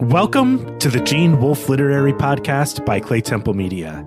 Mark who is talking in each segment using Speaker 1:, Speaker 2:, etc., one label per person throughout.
Speaker 1: Welcome to the Gene Wolfe Literary Podcast by Claytemple Media.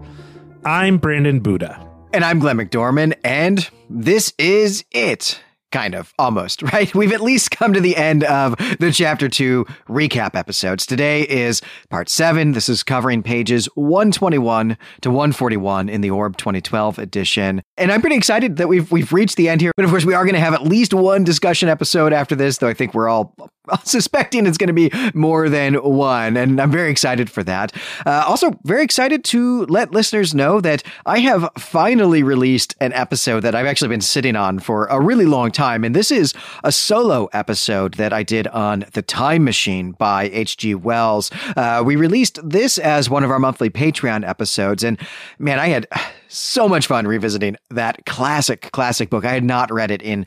Speaker 1: I'm Brandon Buddha.
Speaker 2: And I'm Glenn McDorman, and this is it. Kind of, almost, right? We've at least come to the end of the chapter two recap episodes. Today is part seven. This is covering pages 121 to 141 in the Orb 2012 edition. And I'm pretty excited that we've we've reached the end here. But of course, we are going to have at least one discussion episode after this, though I think we're all suspecting it's going to be more than one. And I'm very excited for that. Uh, also, very excited to let listeners know that I have finally released an episode that I've actually been sitting on for a really long time. And this is a solo episode that I did on The Time Machine by H.G. Wells. Uh, we released this as one of our monthly Patreon episodes. And man, I had so much fun revisiting that classic, classic book. I had not read it in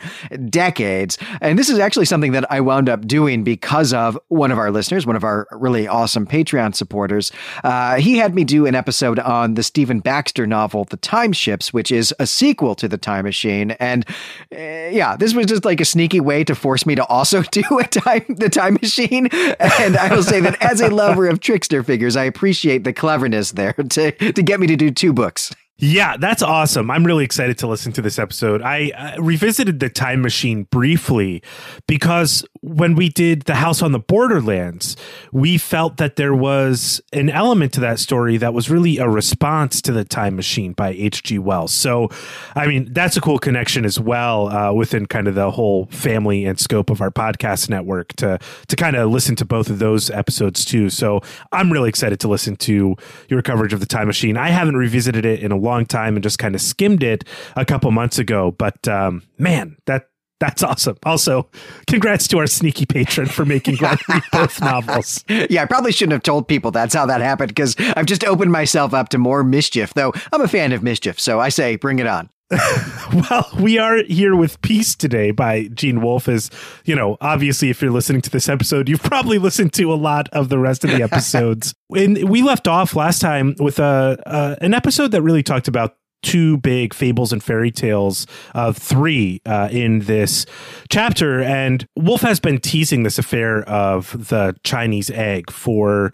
Speaker 2: decades. And this is actually something that I wound up doing because of one of our listeners, one of our really awesome Patreon supporters. Uh, he had me do an episode on the Stephen Baxter novel, The Time Ships, which is a sequel to The Time Machine. And uh, yeah, this was just like a sneaky way to force me to also do a time, the Time Machine. And I will say that as a lover of trickster figures, I appreciate the cleverness there to, to get me to do two books.
Speaker 1: Yeah, that's awesome. I'm really excited to listen to this episode. I uh, revisited the time machine briefly because when we did The House on the Borderlands, we felt that there was an element to that story that was really a response to the time machine by H.G. Wells. So, I mean, that's a cool connection as well uh, within kind of the whole family and scope of our podcast network to to kind of listen to both of those episodes too. So, I'm really excited to listen to your coverage of the time machine. I haven't revisited it in a long long time and just kind of skimmed it a couple months ago. But um, man, that that's awesome. Also, congrats to our sneaky patron for making Glenn read both novels.
Speaker 2: Yeah, I probably shouldn't have told people that's how that happened because I've just opened myself up to more mischief, though I'm a fan of mischief. So I say, bring it on.
Speaker 1: well, we are here with Peace today by Gene Wolfe. As you know, obviously, if you're listening to this episode, you've probably listened to a lot of the rest of the episodes. and we left off last time with a uh, an episode that really talked about two big fables and fairy tales of three uh, in this chapter. And Wolfe has been teasing this affair of the Chinese egg for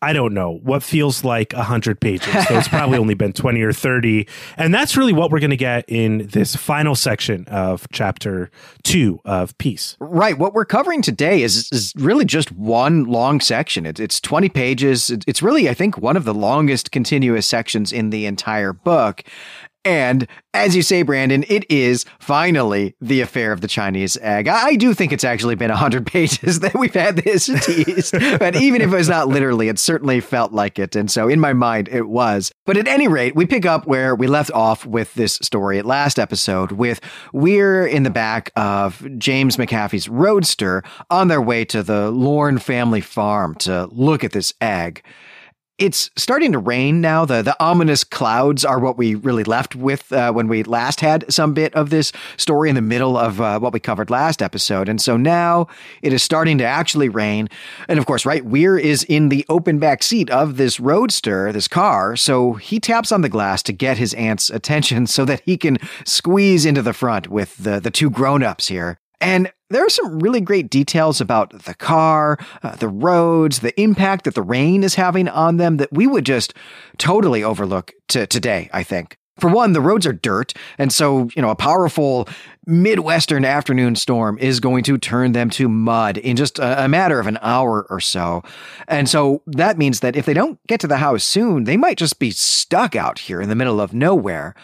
Speaker 1: I don't know what feels like a hundred pages. So it's probably only been 20 or 30. And that's really what we're going to get in this final section of chapter two of Peace.
Speaker 2: Right. What we're covering today is, is really just one long section. It, it's 20 pages. It's really, I think, one of the longest continuous sections in the entire book. And as you say, Brandon, it is finally the affair of the Chinese egg. I do think it's actually been 100 pages that we've had this teased, but even if it was not literally, it certainly felt like it. And so in my mind, it was. But at any rate, we pick up where we left off with this story at last episode with we're in the back of James McAfee's roadster on their way to the Lorne family farm to look at this egg. It's starting to rain now. The the ominous clouds are what we really left with uh, when we last had some bit of this story in the middle of uh, what we covered last episode. And so now it is starting to actually rain. And of course, right, Weer is in the open back seat of this roadster, this car. So he taps on the glass to get his aunt's attention so that he can squeeze into the front with the, the two grown ups here. And there are some really great details about the car, uh, the roads, the impact that the rain is having on them that we would just totally overlook to today, I think. For one, the roads are dirt, and so, you know, a powerful Midwestern afternoon storm is going to turn them to mud in just a, a, matter of an hour or so. And so that means that if they don't get to the house soon, they might just be stuck out here in the middle of nowhere.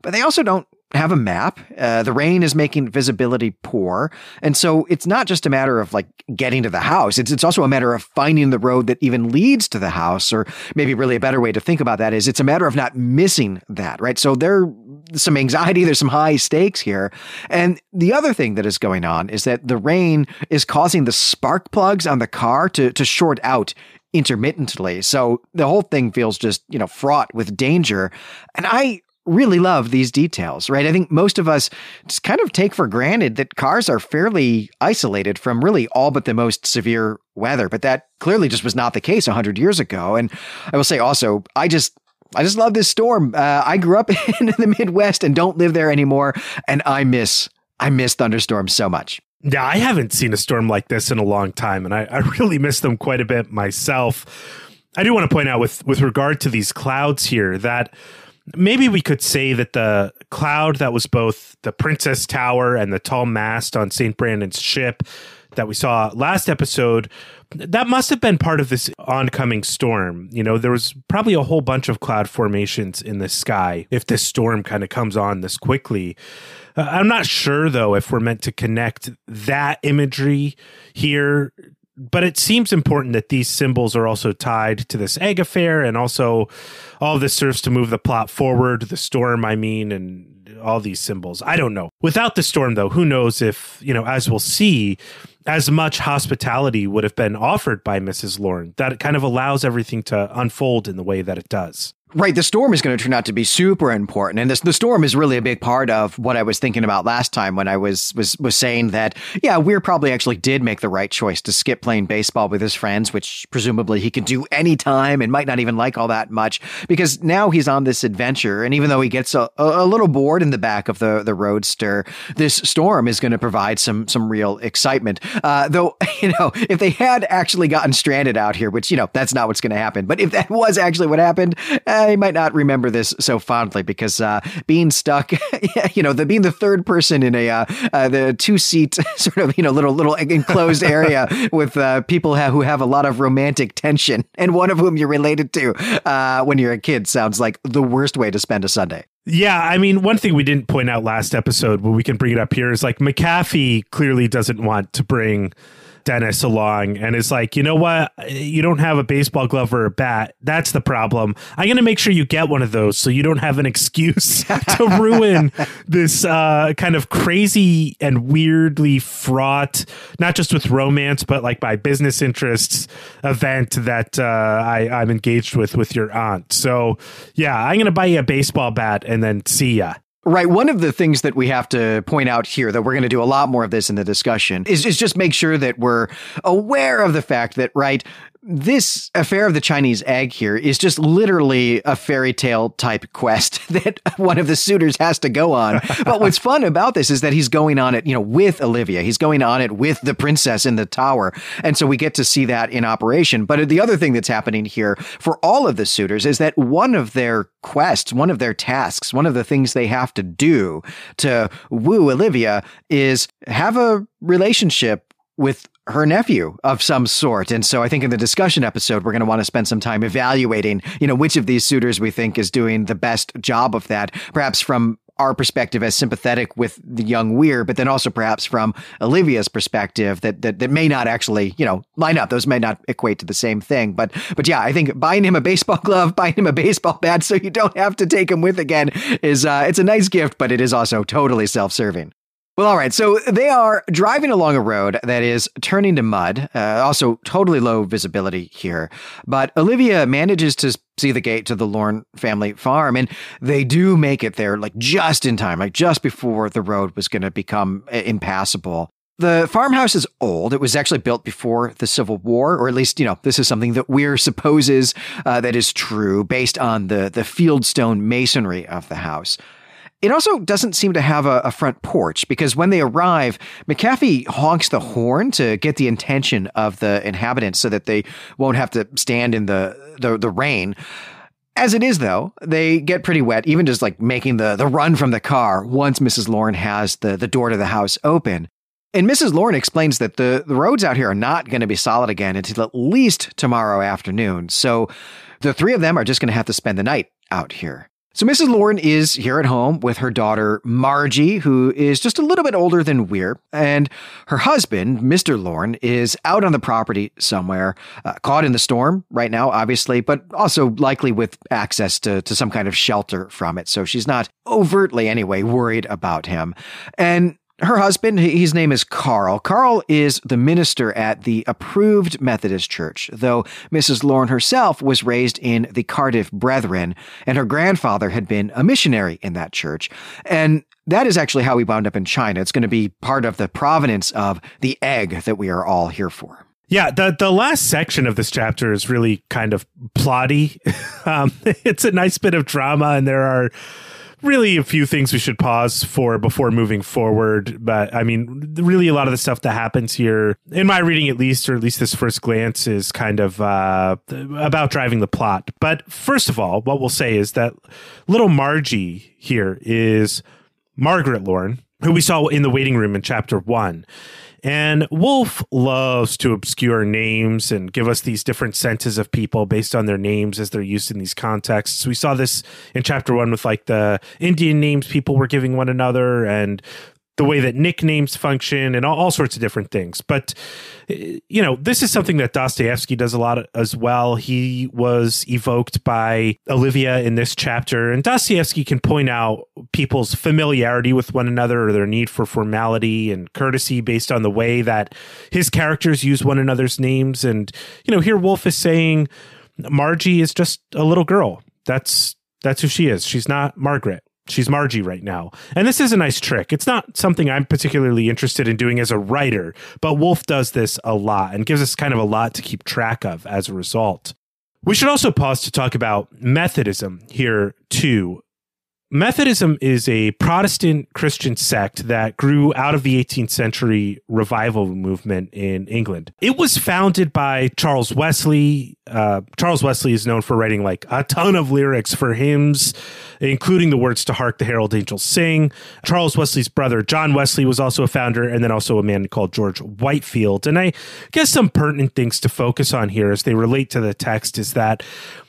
Speaker 2: But they also don't have a map. Uh, the rain is making visibility poor. And so it's not just a matter of like getting to the house. It's, it's also a matter of finding the road that even leads to the house. Or maybe really a better way to think about that is it's a matter of not missing that, right? So there's some anxiety. There's some high stakes here. And the other thing that is going on is that the rain is causing the spark plugs on the car to, to short out intermittently. So the whole thing feels just, you know, fraught with danger. And I really love these details, right? I think most of us just kind of take for granted that cars are fairly isolated from really all but the most severe weather, but that clearly just was not the case 100 years ago. And I will say also, I just I just love this storm. Uh, I grew up in the Midwest and don't live there anymore, and I miss I miss thunderstorms so much.
Speaker 1: Yeah, I haven't seen a storm like this in a long time, and I, I really miss them quite a bit myself. I do want to point out with with regard to these clouds here that maybe we could say that the cloud that was both the Princess Tower and the tall mast on St. Brandon's ship that we saw last episode that must have been part of this oncoming storm. You know, there was probably a whole bunch of cloud formations in the sky if this storm kind of comes on this quickly. Uh, I'm not sure though if we're meant to connect that imagery here but it seems important that these symbols are also tied to this egg affair and also all this serves to move the plot forward the storm i mean and all these symbols. I don't know. Without the storm though who knows if you know as we'll see as much hospitality would have been offered by mrs lorne that it kind of allows everything to unfold in the way that it does
Speaker 2: Right, the storm is going to turn out to be super important, and this, the storm is really a big part of what I was thinking about last time when I was was was saying that yeah, Weer probably actually did make the right choice to skip playing baseball with his friends, which presumably he can do anytime and might not even like all that much because now he's on this adventure, and even though he gets a, a little bored in the back of the the roadster, this storm is going to provide some some real excitement. Uh, though you know, if they had actually gotten stranded out here, which you know that's not what's going to happen, but if that was actually what happened. Uh, I might not remember this so fondly because uh, being stuck, you know, the being the third person in a uh, uh, the two seat sort of you know little little enclosed area with uh, people ha- who have a lot of romantic tension and one of whom you're related to uh, when you're a kid sounds like the worst way to spend a Sunday.
Speaker 1: Yeah, I mean, one thing we didn't point out last episode, but we can bring it up here, is like McAfee clearly doesn't want to bring Dennis along and is like, you know what? You don't have a baseball glove or a bat. That's the problem. I'm going to make sure you get one of those so you don't have an excuse to ruin this uh, kind of crazy and weirdly fraught, not just with romance, but like by business interests event that uh, I, I'm engaged with with your aunt. So, yeah, I'm going to buy you a baseball bat and then see ya.
Speaker 2: Right. One of the things that we have to point out here that we're going to do a lot more of this in the discussion is, is just make sure that we're aware of the fact that, right, this affair of the Chinese egg here is just literally a fairy tale type quest that one of the suitors has to go on. but what's fun about this is that he's going on it, you know, with Olivia. He's going on it with the princess in the tower. And so we get to see that in operation. But the other thing that's happening here for all of the suitors is that one of their quests, one of their tasks, one of the things they have to do to woo Olivia is have a relationship with her nephew of some sort. And so I think in the discussion episode, we're going to want to spend some time evaluating, you know, which of these suitors we think is doing the best job of that, perhaps from our perspective as sympathetic with the young Weer, but then also perhaps from Olivia's perspective that, that that may not actually, you know, line up. Those may not equate to the same thing. But but yeah, I think buying him a baseball glove, buying him a baseball bat so you don't have to take him with again is uh, it's a nice gift, but it is also totally self-serving. Well, all right. So they are driving along a road that is turning to mud. Uh, also, totally low visibility here. But Olivia manages to see the gate to the Lorne family farm, and they do make it there, like just in time, like just before the road was going to become uh, impassable. The farmhouse is old. It was actually built before the Civil War, or at least, you know, this is something that Weer supposes uh, that is true based on the, the fieldstone masonry of the house. It also doesn't seem to have a, a, front porch because when they arrive, McAfee honks the horn to get the attention of the inhabitants so that they won't have to stand in the, the, the rain. As it is, though, they get pretty wet, even just like making the, the run from the car once Mrs. Lorne has the, the door to the house open. And Mrs. Lorne explains that the, the roads out here are not going to be solid again until at least tomorrow afternoon. So the three of them are just going to have to spend the night out here. So Mrs. Lorne is here at home with her daughter Margie, who is just a little bit older than Weer, and her husband, Mr. Lorne, is out on the property somewhere, uh, caught in the storm right now, obviously, but also likely with access to, to some kind of shelter from it. So she's not overtly, anyway, worried about him. And her husband, his name is Carl. Carl is the minister at the approved Methodist Church, though Mrs. Lorne herself was raised in the Cardiff Brethren, and her grandfather had been a missionary in that church. And that is actually how we wound up in China. It's going to be part of the provenance of the egg that we are all here for.
Speaker 1: Yeah, the the last section of this chapter is really kind of plotty. um, it's a nice bit of drama, and there are really a few things we should pause for before moving forward. But I mean, really, a lot of the stuff that happens here, in my reading at least, or at least this first glance, is kind of uh, about driving the plot. But first of all, what we'll say is that little Margie here is Margaret Lorne, who we saw in the waiting room in chapter one. And Wolfe loves to obscure names and give us these different senses of people based on their names as they're used in these contexts. We saw this in chapter one with like the Indian names people were giving one another and the way that nicknames function and all, all, sorts of different things. But, eh, you know, this is something that Dostoevsky does a lot as well. He was evoked by Olivia in this chapter, and Dostoevsky can point out people's familiarity with one another or their need for formality and courtesy based on the way that his characters use one another's names. And, you know, here Wolfe is saying Margie is just a little girl. That's that's who she is. She's not Margaret. She's Margie right now. And this is a nice trick. It's not something I'm particularly interested in doing as a writer, but Wolfe does this a lot and gives us kind of a lot to keep track of as a result. We should also pause to talk about Methodism here, too. Methodism is a Protestant Christian sect that grew out of the 18th century revival movement in England. It was founded by Charles Wesley. Uh, Charles Wesley is known for writing like a ton of lyrics for hymns, including the words to Hark the Herald Angels Sing. Charles Wesley's brother, John Wesley, was also a founder, and then also a man called George Whitefield. And I guess some pertinent things to focus on here as they relate to the text is that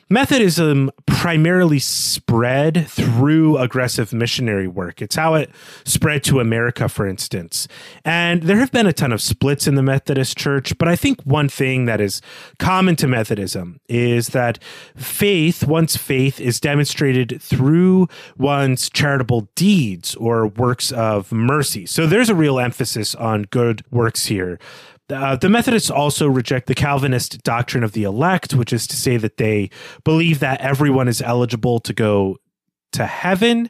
Speaker 1: Methodism primarily spread through aggressive missionary work. It's how it spread to America, for instance. And there have been a ton of splits in the Methodist Church, but I think one thing that is common to Methodism is that faith, one's faith, is demonstrated through one's charitable deeds or works of mercy. So there's a real emphasis on good works here. Uh, the Methodists also reject the Calvinist doctrine of the elect, which is to say that they believe that everyone is eligible to go to heaven.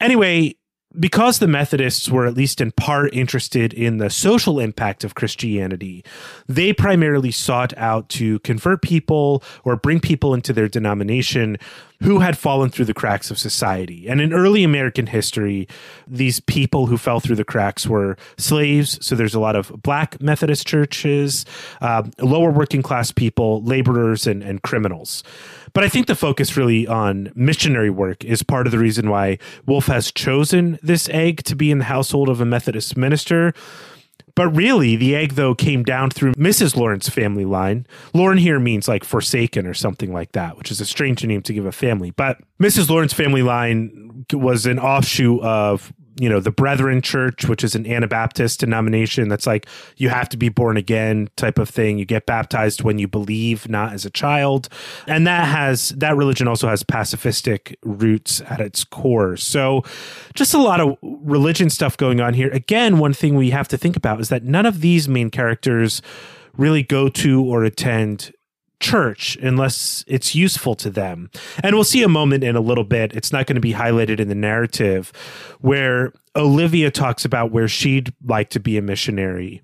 Speaker 1: Anyway, because the Methodists were at least in part interested in the social impact of Christianity, they primarily sought out to convert people or bring people into their denomination who had fallen through the cracks of society. And in early American history, these people who fell through the cracks were slaves. So there's a lot of black Methodist churches, uh, lower working class people, laborers, and, and criminals. But I think the focus really on missionary work is part of the reason why Wolfe has chosen this egg to be in the household of a Methodist minister. But really, the egg, though, came down through Mrs. Lorne's family line. Lauren here means like forsaken or something like that, which is a strange name to give a family. But Mrs. Lorne's family line was an offshoot of you know the Brethren Church, which is an Anabaptist denomination that's like you have to be born again type of thing. You get baptized when you believe, not as a child, and that has that religion also has pacifistic roots at its core. So, just a lot of religion stuff going on here. Again, one thing we have to think about is that none of these main characters really go to or attend church unless it's useful to them. And we'll see a moment in a little bit. It's not going to be highlighted in the narrative where Olivia talks about where she'd like to be a missionary.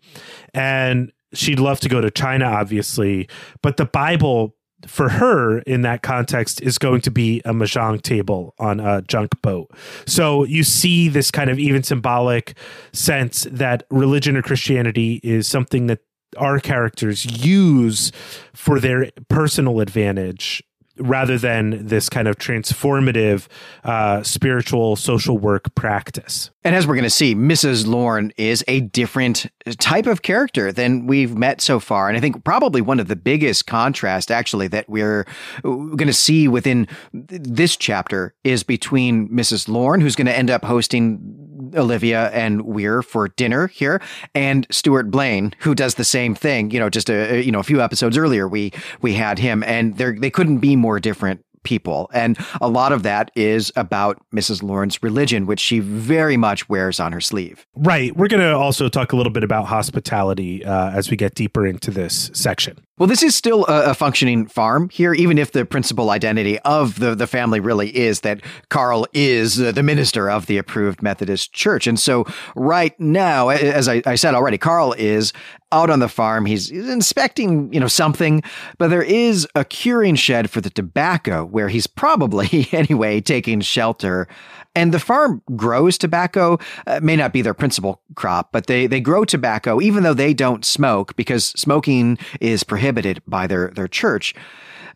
Speaker 1: And she'd love to go to China, obviously, but the Bible for her in that context is going to be a mahjong table on a junk boat. So you see this kind of even symbolic sense that religion or Christianity is something that our characters use for their personal advantage rather than this kind of transformative uh, spiritual social work practice.
Speaker 2: And as we're going to see, Mrs. Lorne is a different type of character than we've met so far. And I think probably one of the biggest contrast, actually, that we're going to see within this chapter is between Mrs. Lorne, who's going to end up hosting Olivia and Weer for dinner here, and Stuart Blaine, who does the same thing. You know, just a you know a few episodes earlier, we we had him, and they couldn't be more different people. And a lot of that is about Mrs. Lorne's religion, which she very much wears on her sleeve.
Speaker 1: Right. We're going to also talk a little bit about hospitality uh, as we get deeper into this section.
Speaker 2: Well, this is still a, a, functioning farm here, even if the principal identity of the, the family really is that Carl is uh, the minister of the approved Methodist Church. And so, right now, as I, I said already, Carl is out on the farm. He's, he's inspecting, you know, something, but there is a curing shed for the tobacco where he's probably, anyway, taking shelter. And the farm grows tobacco. Uh, may not be their principal crop, but they, they grow tobacco even though they don't smoke because smoking is prohibited by their, their church.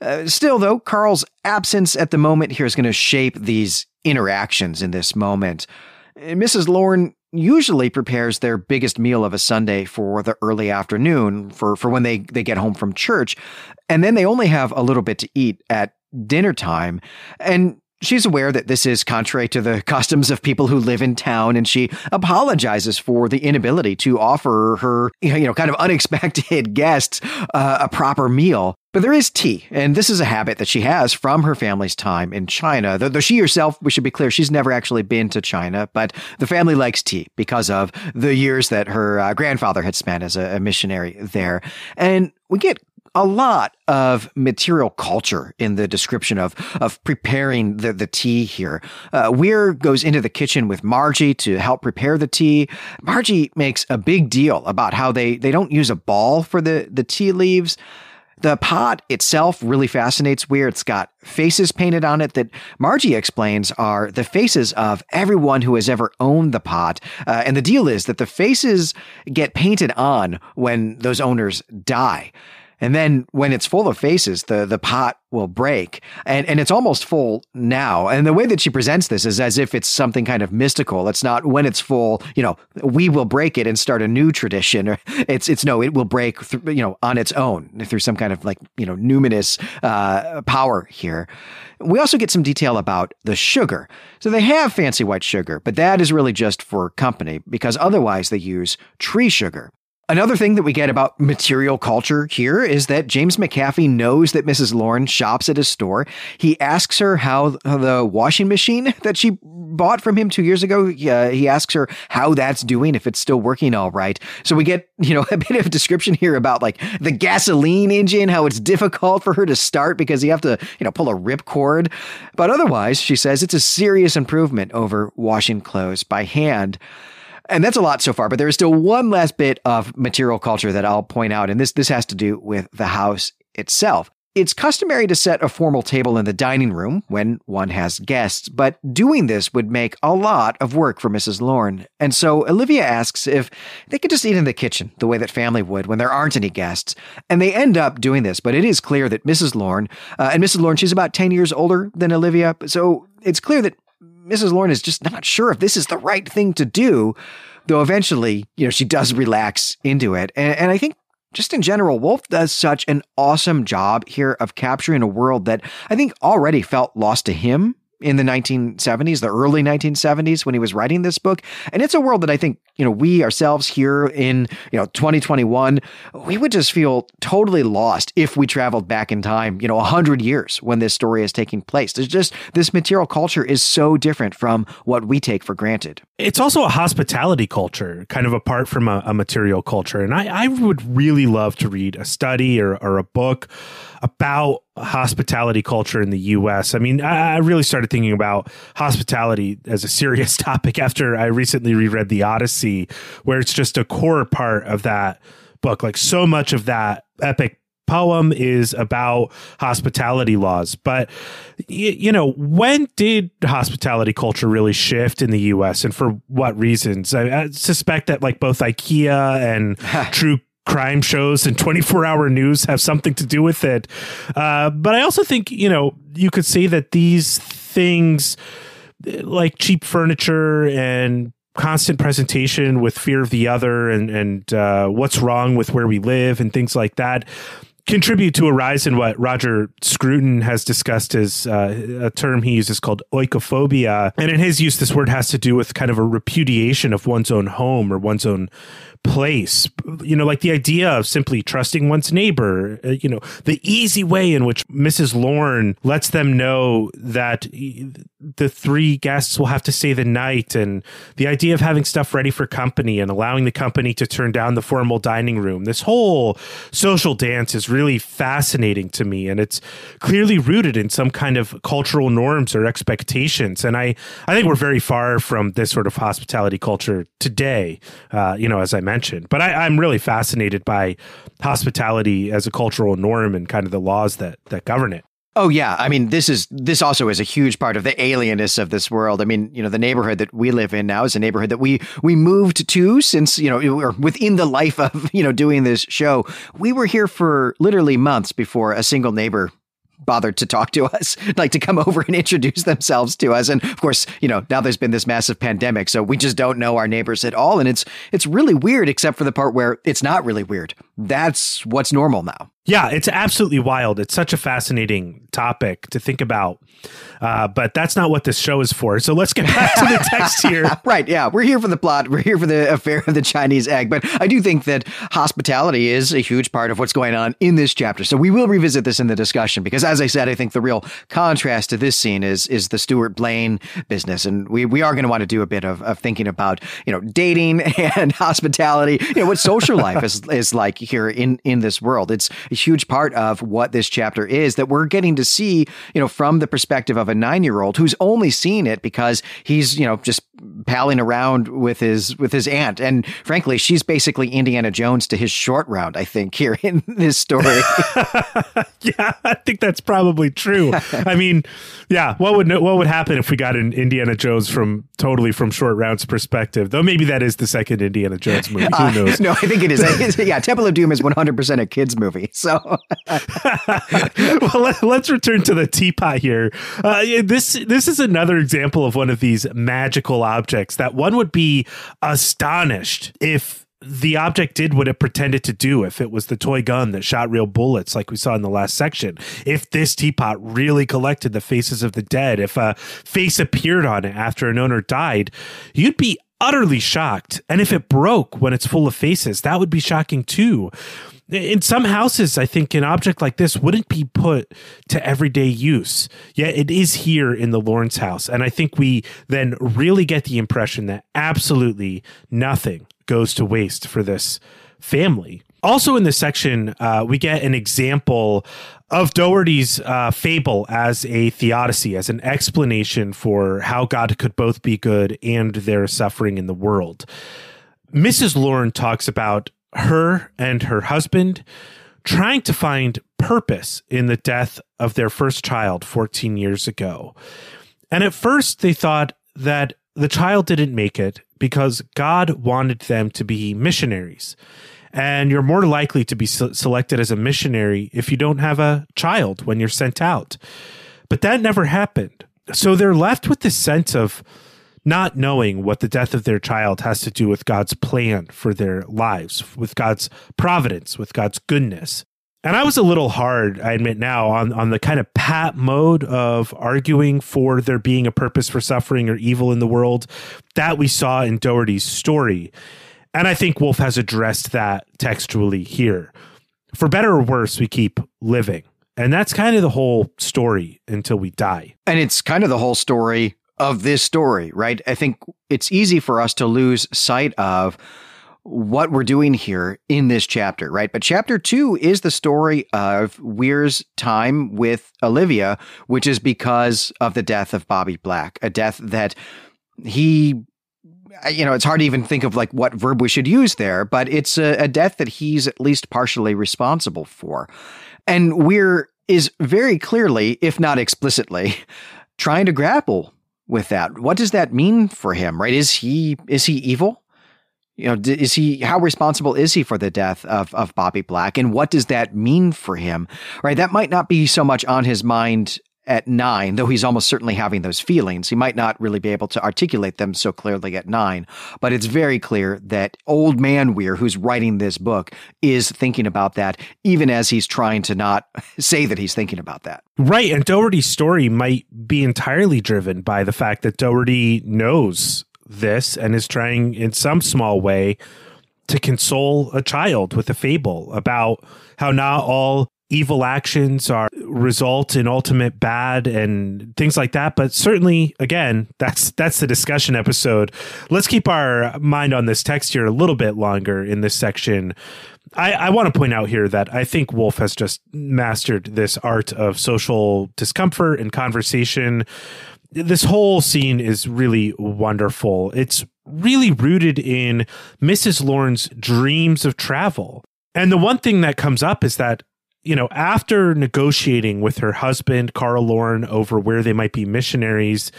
Speaker 2: Uh, still, though, Carl's absence at the moment here is going to shape these interactions in this moment. Mrs. Lorne usually prepares their biggest meal of a Sunday for the early afternoon for, for when they, they get home from church. And then they only have a little bit to eat at dinner time. And She's aware that this is contrary to the customs of people who live in town, and she apologizes for the inability to offer her, you know, kind of unexpected guests uh, a proper meal. But there is tea, and this is a habit that she has from her family's time in China. Though, she herself, we should be clear, she's never actually been to China, but the family likes tea because of the years that her uh, grandfather had spent as a, a missionary there. And we get a lot of material culture in the description of of preparing the, the tea here. Uh, Weer goes into the kitchen with Margie to help prepare the tea. Margie makes a big deal about how they, they don't use a ball for the, the tea leaves. The pot itself really fascinates Weer. It's got faces painted on it that Margie explains are the faces of everyone who has ever owned the pot. Uh, and the deal is that the faces get painted on when those owners die. And then when it's full of faces, the, the pot will break. And, and it's almost full now. And the way that she presents this is as if it's something kind of mystical. It's not when it's full, you know, we will break it and start a new tradition. Or it's, it's no, it will break, you know, on its own through some kind of like, you know, numinous uh, power here. We also get some detail about the sugar. So they have fancy white sugar, but that is really just for company because otherwise they use tree sugar. Another thing that we get about material culture here is that James McAfee knows that Mrs. Lorne shops at his store. He asks her how the washing machine that she bought from him two years ago, uh, he asks her how that's doing, if it's still working all right. So we get, you know, a bit of a description here about like the gasoline engine, how it's difficult for her to start because you have to, you know, pull a ripcord. But otherwise, she says it's a serious improvement over washing clothes by hand. And that's a lot so far, but there is still one last bit of material culture that I'll point out, and this this has to do with the house itself. It's customary to set a formal table in the dining room when one has guests, but doing this would make a lot of work for Mrs. Lorne. And so Olivia asks if they could just eat in the kitchen the way that family would when there aren't any guests. And they end up doing this, but it is clear that Mrs. Lorne, uh, and Mrs. Lorne, she's about 10 years older than Olivia, so it's clear that Mrs. Lorne is just not sure if this is the right thing to do, though eventually, you know, she does relax into it. And, and I think just in general, Wolfe does such an awesome job here of capturing a world that I think already felt lost to him in the 1970s, the early 1970s when he was writing this book. And it's a world that I think, you know, we ourselves here in, you know, 2021, we would just feel totally lost if we traveled back in time, you know, 100 years when this story is taking place. There's just this material culture is so different from what we take for granted.
Speaker 1: It's also a hospitality culture, kind of apart from a, a material culture. And I, I would really love to read a study or, or a book about hospitality culture in the US. I mean, I, really started thinking about hospitality as a serious topic after I recently reread The Odyssey, where it's just a core part of that book. Like so much of that epic poem is about hospitality laws. But, you know, when did hospitality culture really shift in the US and for what reasons? I, I suspect that like both IKEA and True crime shows and 24 hour news have something to do with it. Uh, but I also think, you know, you could say that these things like cheap furniture and constant presentation with fear of the other and, and uh, what's wrong with where we live and things like that contribute to a rise in what Roger Scruton has discussed as uh, a term he uses called oikophobia. And in his use, this word has to do with kind of a repudiation of one's own home or one's own place. You know, like the idea of simply trusting one's neighbor, uh, you know, the easy way in which Mrs. Lorne lets them know that the three guests will have to stay the night, and the idea of having stuff ready for company and allowing the company to turn down the formal dining room. This whole social dance is really fascinating to me, and it's clearly rooted in some kind of cultural norms or expectations. And I, I think we're very far from this sort of hospitality culture today, uh, you know, as I mentioned. But I, I'm really fascinated by hospitality as a cultural norm and kind of the laws that that govern it.
Speaker 2: Oh yeah, I mean this is this also is a huge part of the alienness of this world. I mean, you know, the neighborhood that we live in now is a neighborhood that we we moved to since you know or within the life of you know doing this show. We were here for literally months before a single neighbor bothered to talk to us, like to come over and introduce themselves to us. And of course, you know, now there's been this massive pandemic, so we just don't know our neighbors at all. And it's it's really weird, except for the part where it's not really weird. That's what's normal now.
Speaker 1: Yeah, it's absolutely wild. It's such a fascinating topic to think about. Uh, but that's not what this show is for. So let's get back to the text here.
Speaker 2: right. Yeah. We're here for the plot. We're here for the affair of the Chinese egg. But I do think that hospitality is a huge part of what's going on in this chapter. So we will revisit this in the discussion because, as I said, I think the real contrast to this scene is is the Stuart Blaine business. And we, we are going to want to do a bit of, of thinking about, you know, dating and hospitality, you know, what social life is, is like here in, in this world. It's a huge part of what this chapter is that we're getting to see, you know, from the perspective of a nine year old who's only seen it because he's, you know, just palling around with his with his aunt. And frankly, she's basically Indiana Jones to his short round, I think, here in this story.
Speaker 1: yeah, I think that's probably true. I mean, yeah, what would what would happen if we got an Indiana Jones from totally from short round's perspective? Though maybe that is the second Indiana Jones movie. Who uh, knows?
Speaker 2: no, I think it is. yeah, Temple of Doom is 100% a kids movie. So
Speaker 1: well, let, us return to the teapot here. Uh, this this is another example of one of these magical objects that one would be astonished if the object did what it pretended to do if it was the toy gun that shot real bullets like we saw in the last section if this teapot really collected the faces of the dead if a face appeared on it after an owner died you'd be utterly shocked and if it broke when it's full of faces that would be shocking too in some houses, I think an object like this wouldn't be put to everyday use. Yet it is here in the Lawrence house. And I think we then really get the impression that absolutely nothing goes to waste for this family. Also, in this section, uh, we get an example of Doherty's uh, fable as a theodicy, as an explanation for how God could both be good and there is suffering in the world. Mrs. Lorne talks about her and her husband trying to find purpose in the death of their first child 14 years ago. And at first, they thought that the child didn't make it because God wanted them to be missionaries. And you're more likely to be selected as a missionary if you don't have a child when you're sent out. But that never happened. So they're left with this sense of not knowing what the death of their child has to do with God's plan for their lives, with God's providence, with God's goodness. And I was a little hard, I admit now, on, on the kind of pat mode of arguing for there being a purpose for suffering or evil in the world that we saw in Doherty's story. And I think Wolfe has addressed that textually here. For better or worse, we keep living. And that's kind of the whole story until we die.
Speaker 2: And it's kind of the whole story of this story, right? I think it's easy for us to lose sight of what we're doing here in this chapter, right? But chapter two is the story of Weer's time with Olivia, which is because of the death of Bobby Black, a death that he you know, it's hard to even think of like what verb we should use there, but it's a, a death that he's at least partially responsible for. And Weer is very clearly, if not explicitly, trying to grapple with that. What does that mean for him? Right? Is he is he evil? You know, is he how responsible is he for the death of of Bobby Black, and what does that mean for him? Right? That might not be so much on his mind at nine, though he's almost certainly having those feelings. He might not really be able to articulate them so clearly at nine, but it's very clear that old man Weer, who's writing this book, is thinking about that, even as he's trying to not say that he's thinking about that.
Speaker 1: Right. And Doherty's story might be entirely driven by the fact that Doherty knows this and is trying in some small way to console a child with a fable about how not all evil actions are result in ultimate bad and things like that but certainly again that's that's the discussion episode let's keep our mind on this text here a little bit longer in this section I, I want to point out here that I think Wolfe has just mastered this art of social discomfort and conversation. This whole scene is really wonderful. It's really rooted in Mrs. Lorne's dreams of travel. And the one thing that comes up is that, you know, after negotiating with her husband, Carl Lorne, over where they might be missionaries,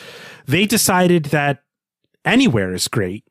Speaker 1: they decided that anywhere is great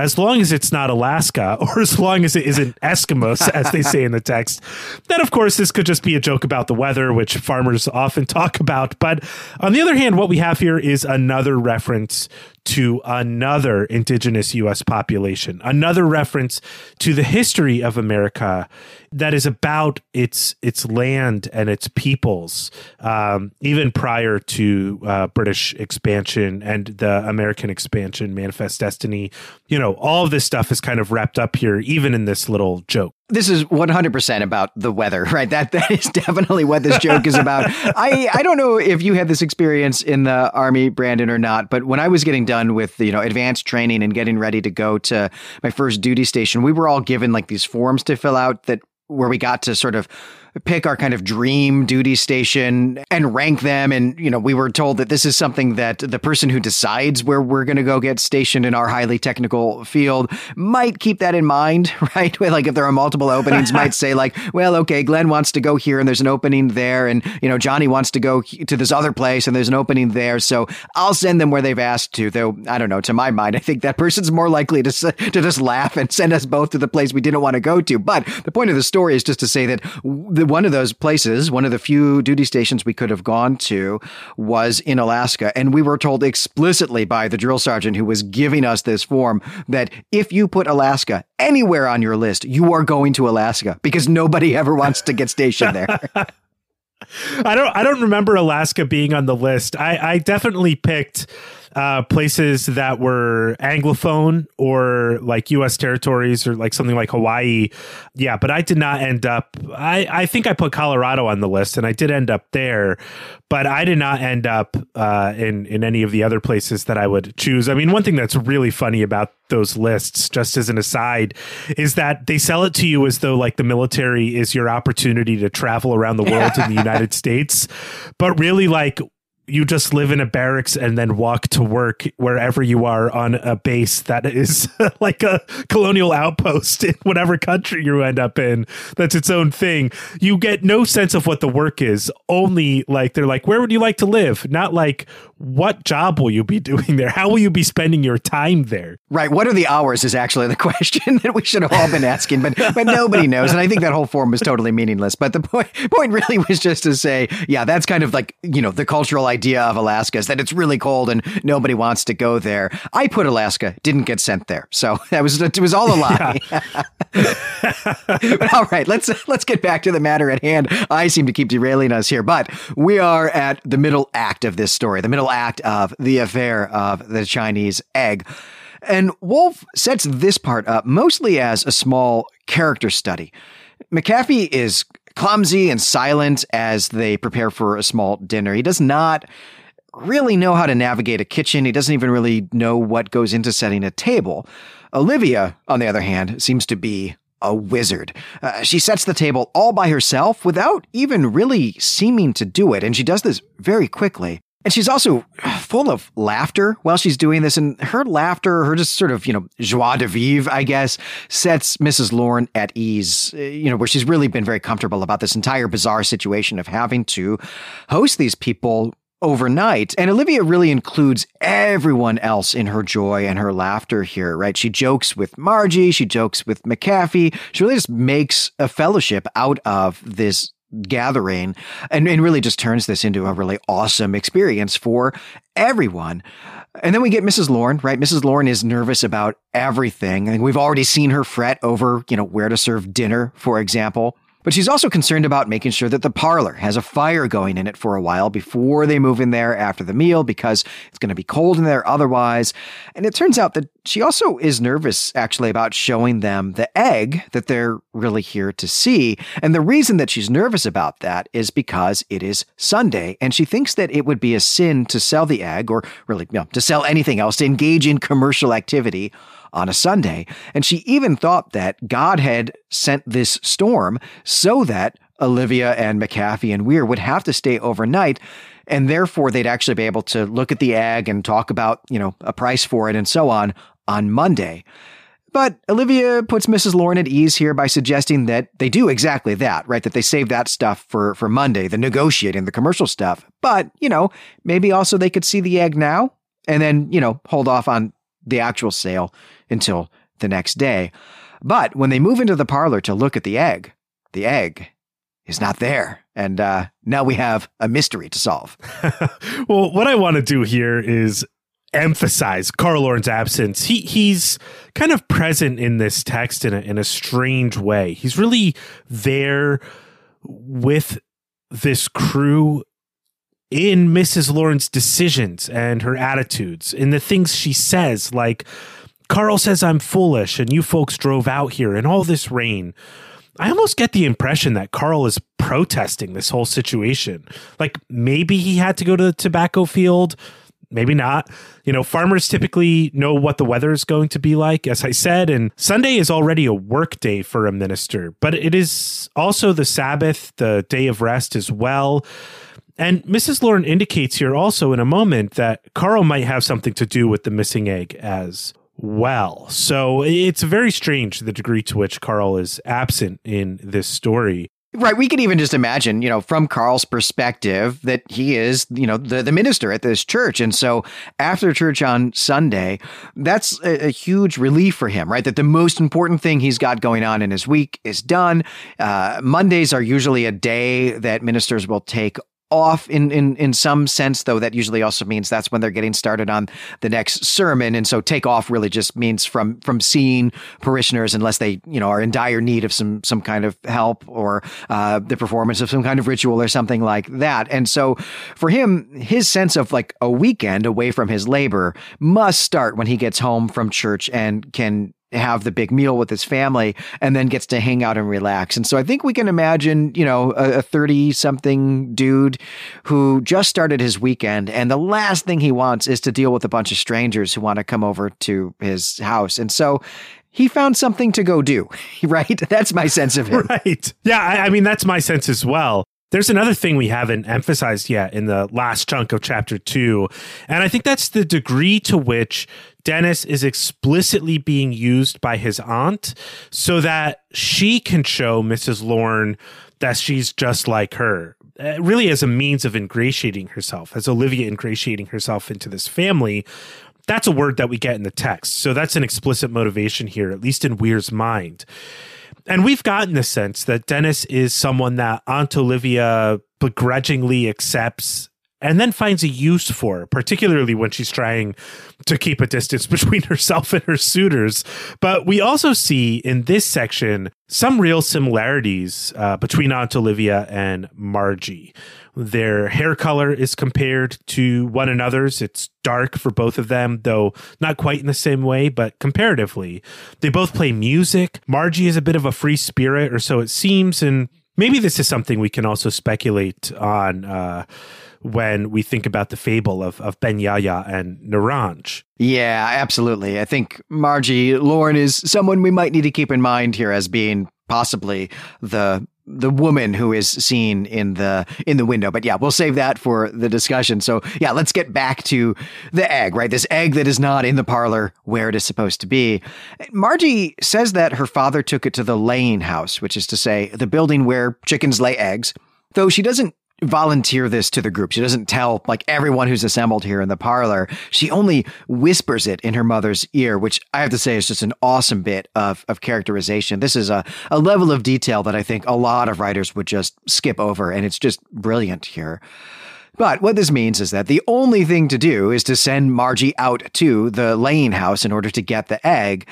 Speaker 1: as long as it's not Alaska or as long as it isn't Eskimos, as they say in the text. Then, of course, this could just be a joke about the weather, which farmers often talk about. But on the other hand, what we have here is another reference to another indigenous U.S. population, another reference to the history of America that is about its its land and its peoples, um, even prior to uh, British expansion and the American expansion, Manifest Destiny. You know, all of this stuff is kind of wrapped up here, even in this little joke
Speaker 2: this is 100% about the weather, right? That that is definitely what this joke is about. I I don't know if you had this experience in the army, Brandon, or not, but when I was getting done with you know advanced training and getting ready to go to my first duty station, we were all given like these forms to fill out that where we got to sort of pick our kind of dream duty station and rank them. And, you know, we were told that this is something that the person who decides where we're going to go get stationed in our highly technical field might keep that in mind, right? Like if there are multiple openings, might say like, well, okay, Glenn wants to go here and there's an opening there. And, you know, Johnny wants to go to this other place and there's an opening there. So I'll send them where they've asked to, though. I don't know. To my mind, I think that person's more likely to, to just laugh and send us both to the place we didn't want to go to. But the point of the story is just to say that the, one of those places, one of the few duty stations we could have gone to was in Alaska. And we were told explicitly by the drill sergeant who was giving us this form that if you put Alaska anywhere on your list, you are going to Alaska because nobody ever wants to get stationed there.
Speaker 1: I don't I don't remember Alaska being on the list. I, I definitely picked uh, places that were anglophone or like U.S. territories or like something like Hawaii. Yeah, but I did not end up. I I think I put Colorado on the list, and I did end up there, but I did not end up uh, in in any of the other places that I would choose. I mean, one thing that's really funny about those lists, just as an aside, is that they sell it to you as though like the military is your opportunity to travel around the world in the United States, but really like you just live in a barracks and then walk to work wherever you are on a base that is like a colonial outpost in whatever country you end up in. That's its own thing. You get no sense of what the work is. Only like they're like, where would you like to live? Not like what job will you be doing there? How will you be spending your time there?
Speaker 2: Right. What are the hours is actually the question that we should have all been asking, but but nobody knows. And I think that whole form was totally meaningless. But the point point really was just to say, yeah, that's kind of like, you know, the cultural idea of Alaska is that it's really cold and nobody wants to go there. I put Alaska, didn't get sent there. So that was it was all a lie. but all right, let's let's get back to the matter at hand. I seem to keep derailing us here, but we are at the middle act of this story, the middle act of the affair of the Chinese egg. And Wolfe sets this part up mostly as a small character study. McAfee is clumsy and silent as they prepare for a small dinner. He does not really know how to navigate a kitchen. He doesn't even really know what goes into setting a table. Olivia, on the other hand, seems to be a wizard. Uh, she sets the table all by herself without even really seeming to do it, and she does this very quickly. And she's also full of laughter while she's doing this. And her laughter, her just sort of, you know, joie de vivre, I guess, sets Mrs. Lorne at ease, you know, where she's really been very comfortable about this entire bizarre situation of having to host these people overnight. And Olivia really includes everyone else in her joy and her laughter here, right? She jokes with Margie, she jokes with McAfee. She really just makes a fellowship out of this gathering and, and really just turns this into a really awesome experience for everyone. And then we get Mrs. Lorne, right? Mrs. Lorne is nervous about everything. I think we've already seen her fret over, you know, where to serve dinner, for example. But she's also concerned about making sure that the parlor has a fire going in it for a while before they move in there after the meal because it's going to be cold in there otherwise. And it turns out that she also is nervous actually about showing them the egg that they're really here to see. And the reason that she's nervous about that is because it is Sunday and she thinks that it would be a sin to sell the egg or really you know, to sell anything else, to engage in commercial activity on a Sunday. And she even thought that God had sent this storm so that Olivia and McAfee and Weer would have to stay overnight. And therefore, they'd actually be able to look at the egg and talk about, you know, a price for it and so on on Monday. But Olivia puts Mrs. Lorne at ease here by suggesting that they do exactly that, right? That they save that stuff for, for Monday, the negotiating, the commercial stuff. But, you know, maybe also they could see the egg now and then, you know, hold off on the actual sale until the next day. But when they move into the parlor to look at the egg, the egg is not there. And uh, now we have a mystery to solve.
Speaker 1: well, what I want to do here is emphasize Carl Orrin's absence. He he's kind of present in this text in a in a strange way. He's really there with this crew in Mrs. Lorne's decisions and her attitudes, in the things she says, like Carl says I'm foolish and you folks drove out here in all this rain. I almost get the impression that Carl is protesting this whole situation. Like maybe he had to go to the tobacco field, maybe not. You know, farmers typically know what the weather is going to be like, as I said, and Sunday is already a work day for a minister, but it is also the Sabbath, the day of rest as well. And Mrs. Lorne indicates here also in a moment that Carl might have something to do with the missing egg as well. So it's very strange the degree to which Carl is absent in this story.
Speaker 2: Right. We can even just imagine, you know, from Carl's perspective, that he is, you know, the, the minister at this church. And so after church on Sunday, that's a, a huge relief for him, right? That the most important thing he's got going on in his week is done. Uh, Mondays are usually a day that ministers will take off in, in in some sense though that usually also means that's when they're getting started on the next sermon. And so take off really just means from from seeing parishioners unless they you know are in dire need of some some kind of help or uh, the performance of some kind of ritual or something like that. And so for him his sense of like a weekend away from his labor must start when he gets home from church and can have the big meal with his family and then gets to hang out and relax. And so I think we can imagine, you know, a 30 something dude who just started his weekend and the last thing he wants is to deal with a bunch of strangers who want to come over to his house. And so he found something to go do, right? That's my sense of it.
Speaker 1: Right. Yeah. I, I mean, that's my sense as well. There's another thing we haven't emphasized yet in the last chunk of chapter two. And I think that's the degree to which Dennis is explicitly being used by his aunt so that she can show Mrs. Lorne that she's just like her. Uh, really, as a means of ingratiating herself, as Olivia ingratiating herself into this family. That's a word that we get in the text. So that's an explicit motivation here, at least in Weer's mind and we've gotten the sense that Dennis is someone that Aunt Olivia begrudgingly accepts and then finds a use for, particularly when she's trying to keep a distance between herself and her suitors. But we also see in this section some real similarities uh, between Aunt Olivia and Margie. Their hair color is compared to one another's. It's dark for both of them, though not quite in the same way, but comparatively. They both play music. Margie is a bit of a free spirit, or so it seems, and maybe this is something we can also speculate on. Uh, when we think about the fable of, of Ben Yaya and Naranj.
Speaker 2: Yeah, absolutely. I think Margie Lorne is someone we might need to keep in mind here as being possibly the the woman who is seen in the in the window. But yeah we'll save that for the discussion. So yeah let's get back to the egg right? This egg that is not in the parlor where it is supposed to be. Margie says that her father took it to the laying house which is to say the building where chickens lay eggs though she doesn't volunteer this to the group. She doesn't tell like everyone who's assembled here in the parlor. She only whispers it in her mother's ear, which I have to say is just an awesome bit of, of characterization. This is a, a level of detail that I think a lot of writers would just skip over, and it's just brilliant here. But what this means is that the only thing to do is to send Margie out to the laying house in order to get the egg.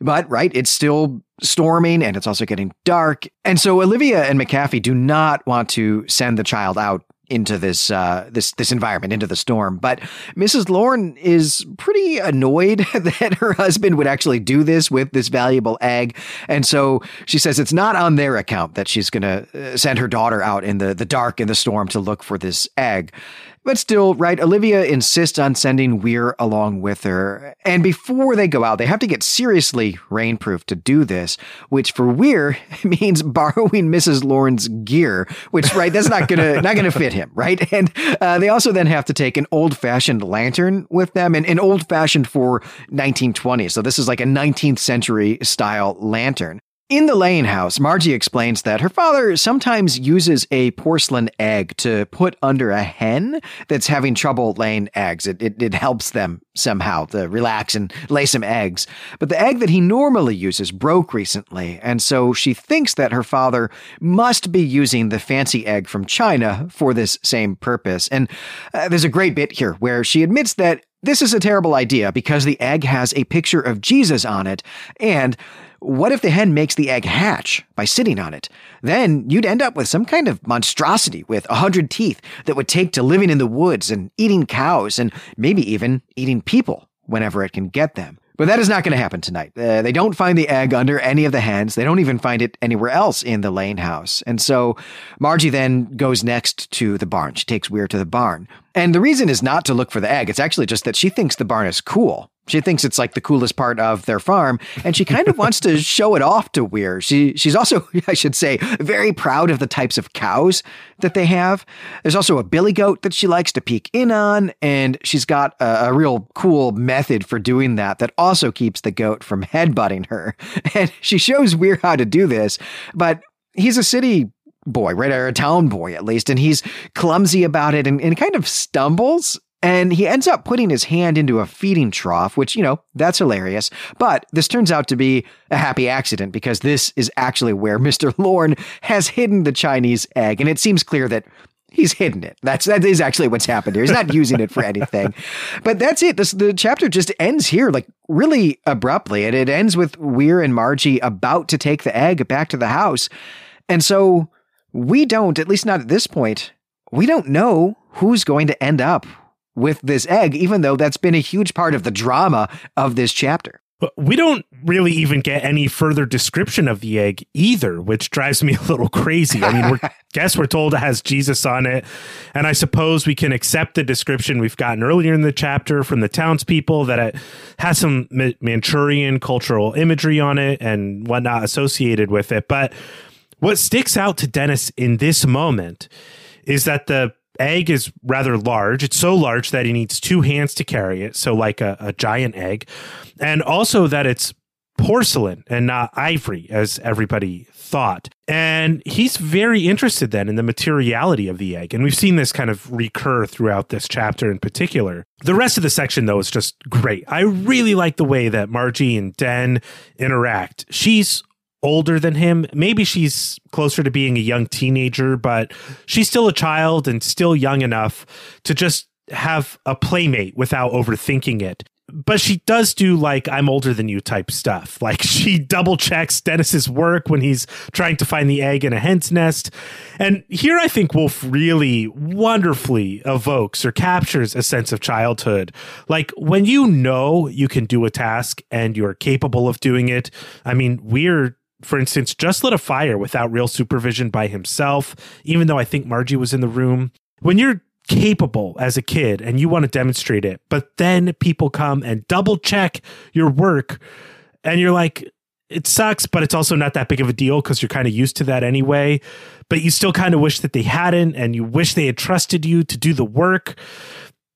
Speaker 2: But, right, it's still storming and it's also getting dark. And so Olivia and McAfee do not want to send the child out into this uh, this this environment, into the storm. But Mrs. Lorne is pretty annoyed that her husband would actually do this with this valuable egg, and so she says it's not on their account that she's going to uh, send her daughter out in the the dark in the storm to look for this egg. But still, right, Olivia insists on sending Weer along with her. And before they go out, they have to get seriously rainproof to do this, which for Weer means borrowing Mrs. Lorne's gear, which, right, that's not gonna, not gonna fit him, right? And uh, they also then have to take an old fashioned lantern with them and an old fashioned for 1920s. So this is like a 19th century style lantern. In the laying house, Margie explains that her father sometimes uses a porcelain egg to put under a hen that's having trouble laying eggs. It, it, it, helps them somehow to relax and lay some eggs. But the egg that he normally uses broke recently, and so she thinks that her father must be using the fancy egg from China for this same purpose. And uh, there's a great bit here where she admits that this is a terrible idea because the egg has a picture of Jesus on it, and what if the hen makes the egg hatch by sitting on it? Then you'd end up with some kind of monstrosity with a hundred teeth that would take to living in the woods and eating cows and maybe even eating people whenever it can get them. But that is not going to happen tonight. Uh, they don't find the egg under any of the hens. They don't even find it anywhere else in the laying house. And so Margie then goes next to the barn. She takes Weer to the barn. And the reason is not to look for the egg. It's actually just that she thinks the barn is cool. She thinks it's like the coolest part of their farm, and she kind of wants to show it off to Weer. She she's also, I should say, very proud of the types of cows that they have. There's also a billy goat that she likes to peek in on, and she's got a, a real cool method for doing that that also keeps the goat from headbutting her. And she shows Weer how to do this, but he's a city boy, right? Or a town boy at least, and he's clumsy about it and, and kind of stumbles and he ends up putting his hand into a feeding trough, which, you know, that's hilarious. But this turns out to be a happy accident because this is actually where Mr. Lorne has hidden the Chinese egg. And it seems clear that he's hidden it. That's that is actually what's happened here. He's not using it for anything. But that's it. This the chapter just ends here, like really abruptly. And it ends with Weer and Margie about to take the egg back to the house. And so we don't, at least not at this point, we don't know who's going to end up with this egg, even though that's been a huge part of the drama of this chapter.
Speaker 1: We don't really even get any further description of the egg either, which drives me a little crazy. I mean, we guess we're told it has Jesus on it, and I suppose we can accept the description we've gotten earlier in the chapter from the townspeople that it has some Manchurian cultural imagery on it and whatnot associated with it. But what sticks out to Dennis in this moment is that the egg is rather large. It's so large that he needs two hands to carry it. So, like a, a giant egg. And also that it's porcelain and not ivory, as everybody thought. And he's very interested then in the materiality of the egg. And we've seen this kind of recur throughout this chapter in particular. The rest of the section, though, is just great. I really like the way that Margie and Den interact. She's older than him. Maybe she's closer to being a young teenager, but she's still a child and still young enough to just have a playmate without overthinking it. But she does do like I'm older than you type stuff. Like she double checks Dennis's work when he's trying to find the egg in a hen's nest. And here I think Wolfe really wonderfully evokes or captures a sense of childhood. Like when you know you can do a task and you're capable of doing it. I mean, Weer for instance, just lit a fire without real supervision by himself, even though I think Margie was in the room. When you're capable as a kid and you want to demonstrate it, but then people come and double check your work and you're like, it sucks, but it's also not that big of a deal because you're kind of used to that anyway. But you still kind of wish that they hadn't and you wish they had trusted you to do the work.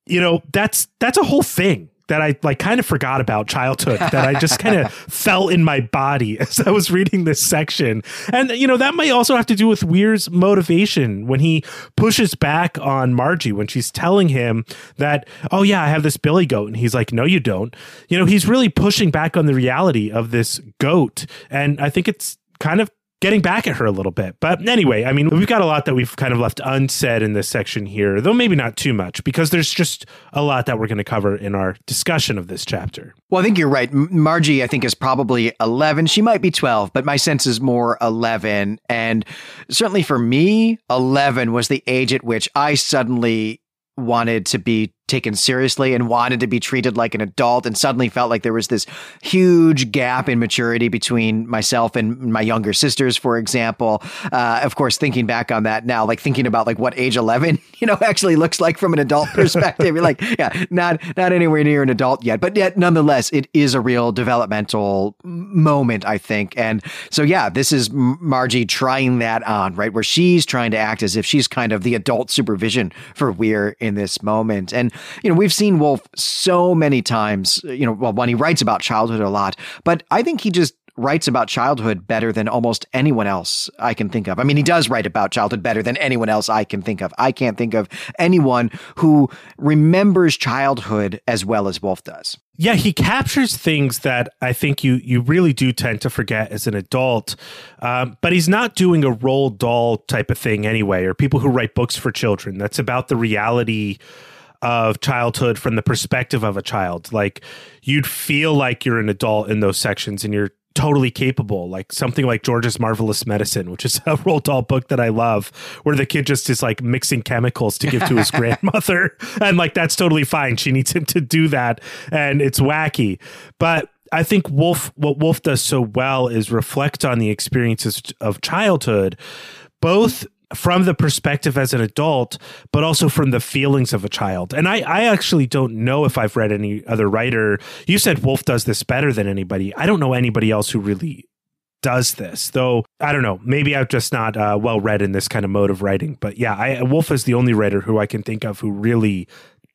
Speaker 1: You know, that's that's a whole thing that I like kind of forgot about childhood that I just kind of felt in my body as I was reading this section. And you know, that might also have to do with Weer's motivation when he pushes back on Margie when she's telling him that, "Oh yeah, I have this billy goat." And he's like, "No, you don't." You know, he's really pushing back on the reality of this goat. And I think it's kind of getting back at her a little bit. But anyway, I mean, we've got a lot that we've kind of left unsaid in this section here, though maybe not too much, because there's just a lot that we're going to cover in our discussion of this chapter.
Speaker 2: Well, I think you're right. Margie, I think, is probably 11. She might be 12, but my sense is more 11. And certainly for me, 11 was the age at which I suddenly wanted to be taken seriously and wanted to be treated like an adult and suddenly felt like there was this huge gap in maturity between myself and my younger sisters, for example. Uh, of course, thinking back on that now, like thinking about like what age 11, you know, actually looks like from an adult perspective. You're like, yeah, not, not anywhere near an adult yet, but yet nonetheless, it is a real developmental moment, I think. And so, yeah, this is Margie trying that on, right? Where she's trying to act as if she's kind of the adult supervision for Weer in this moment. And, you know, we've seen Wolfe so many times, you know, well, when he writes about childhood a lot, but I think he just writes about childhood better than almost anyone else I can think of. I mean, he does write about childhood better than anyone else I can think of. I can't think of anyone who remembers childhood as well as Wolfe does.
Speaker 1: Yeah, he captures things that I think you you really do tend to forget as an adult. Um, but he's not doing a Roald Dahl type of thing anyway, or people who write books for children. That's about the reality of childhood from the perspective of a child. Like you'd feel like you're an adult in those sections and you're totally capable, like something like George's Marvelous Medicine, which is a Roald Dahl book that I love, where the kid just is like mixing chemicals to give to his grandmother. And like that's totally fine. She needs him to do that. And it's wacky. But I think Wolfe what Wolfe does so well is reflect on the experiences of childhood, both from the perspective as an adult, but also from the feelings of a child. And I, I actually don't know if I've read any other writer. You said Wolfe does this better than anybody. I don't know anybody else who really does this, though. I don't know. Maybe I'm just not uh, well read in this kind of mode of writing. But yeah, I, Wolfe is the only writer who I can think of who really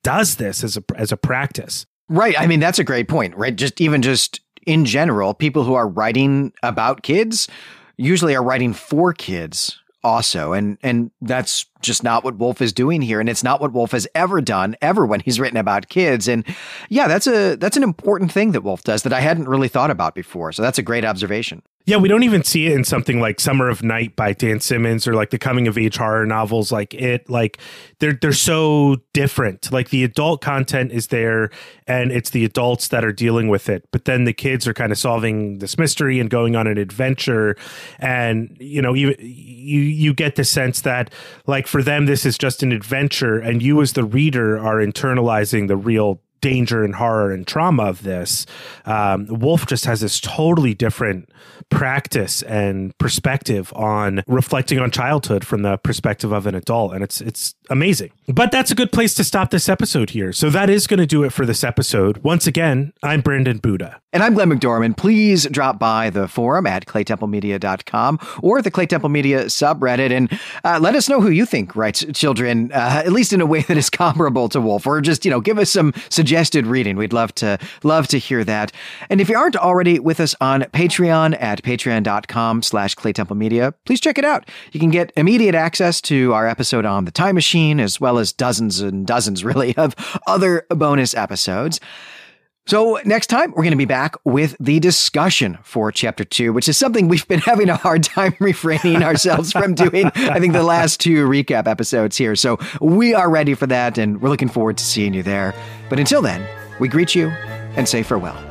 Speaker 1: does this as a as a practice.
Speaker 2: Right. I mean, that's a great point. Right. Just even just in general, people who are writing about kids usually are writing for kids also. And and that's just not what Wolfe is doing here. And it's not what Wolfe has ever done ever when he's written about kids. And yeah that's a that's an important thing that Wolfe does that I hadn't really thought about before. So that's a great observation
Speaker 1: yeah, we don't even see it in something like Summer of Night by Dan Simmons or like the coming of age horror novels like it. Like they're they're so different. Like the adult content is there and it's the adults that are dealing with it. But then the kids are kind of solving this mystery and going on an adventure. And you know, you you you get the sense that like for them this is just an adventure and you as the reader are internalizing the real danger and horror and trauma of this. Um, Wolfe just has this totally different practice and perspective on reflecting on childhood from the perspective of an adult, and it's it's amazing. But that's a good place to stop this episode here. So that is going to do it for this episode. Once again, I'm Brandon Buddha.
Speaker 2: And I'm Glenn McDorman. Please drop by the forum at claytemplemedia.com or the Claytemple Media subreddit and uh, let us know who you think writes children, uh, at least in a way that is comparable to Wolfe, or just, you know, give us some suggested reading. We'd love to love to hear that. And if you aren't already with us on Patreon at patreon.com slash claytemplemedia, please check it out. You can get immediate access to our episode on the time machine, as well as dozens and dozens, really, of other bonus episodes. So, next time, we're going to be back with the discussion for chapter two, which is something we've been having a hard time refraining ourselves from doing, I think, the last two recap episodes here. So, we are ready for that, and we're looking forward to seeing you there. But until then, we greet you and say farewell.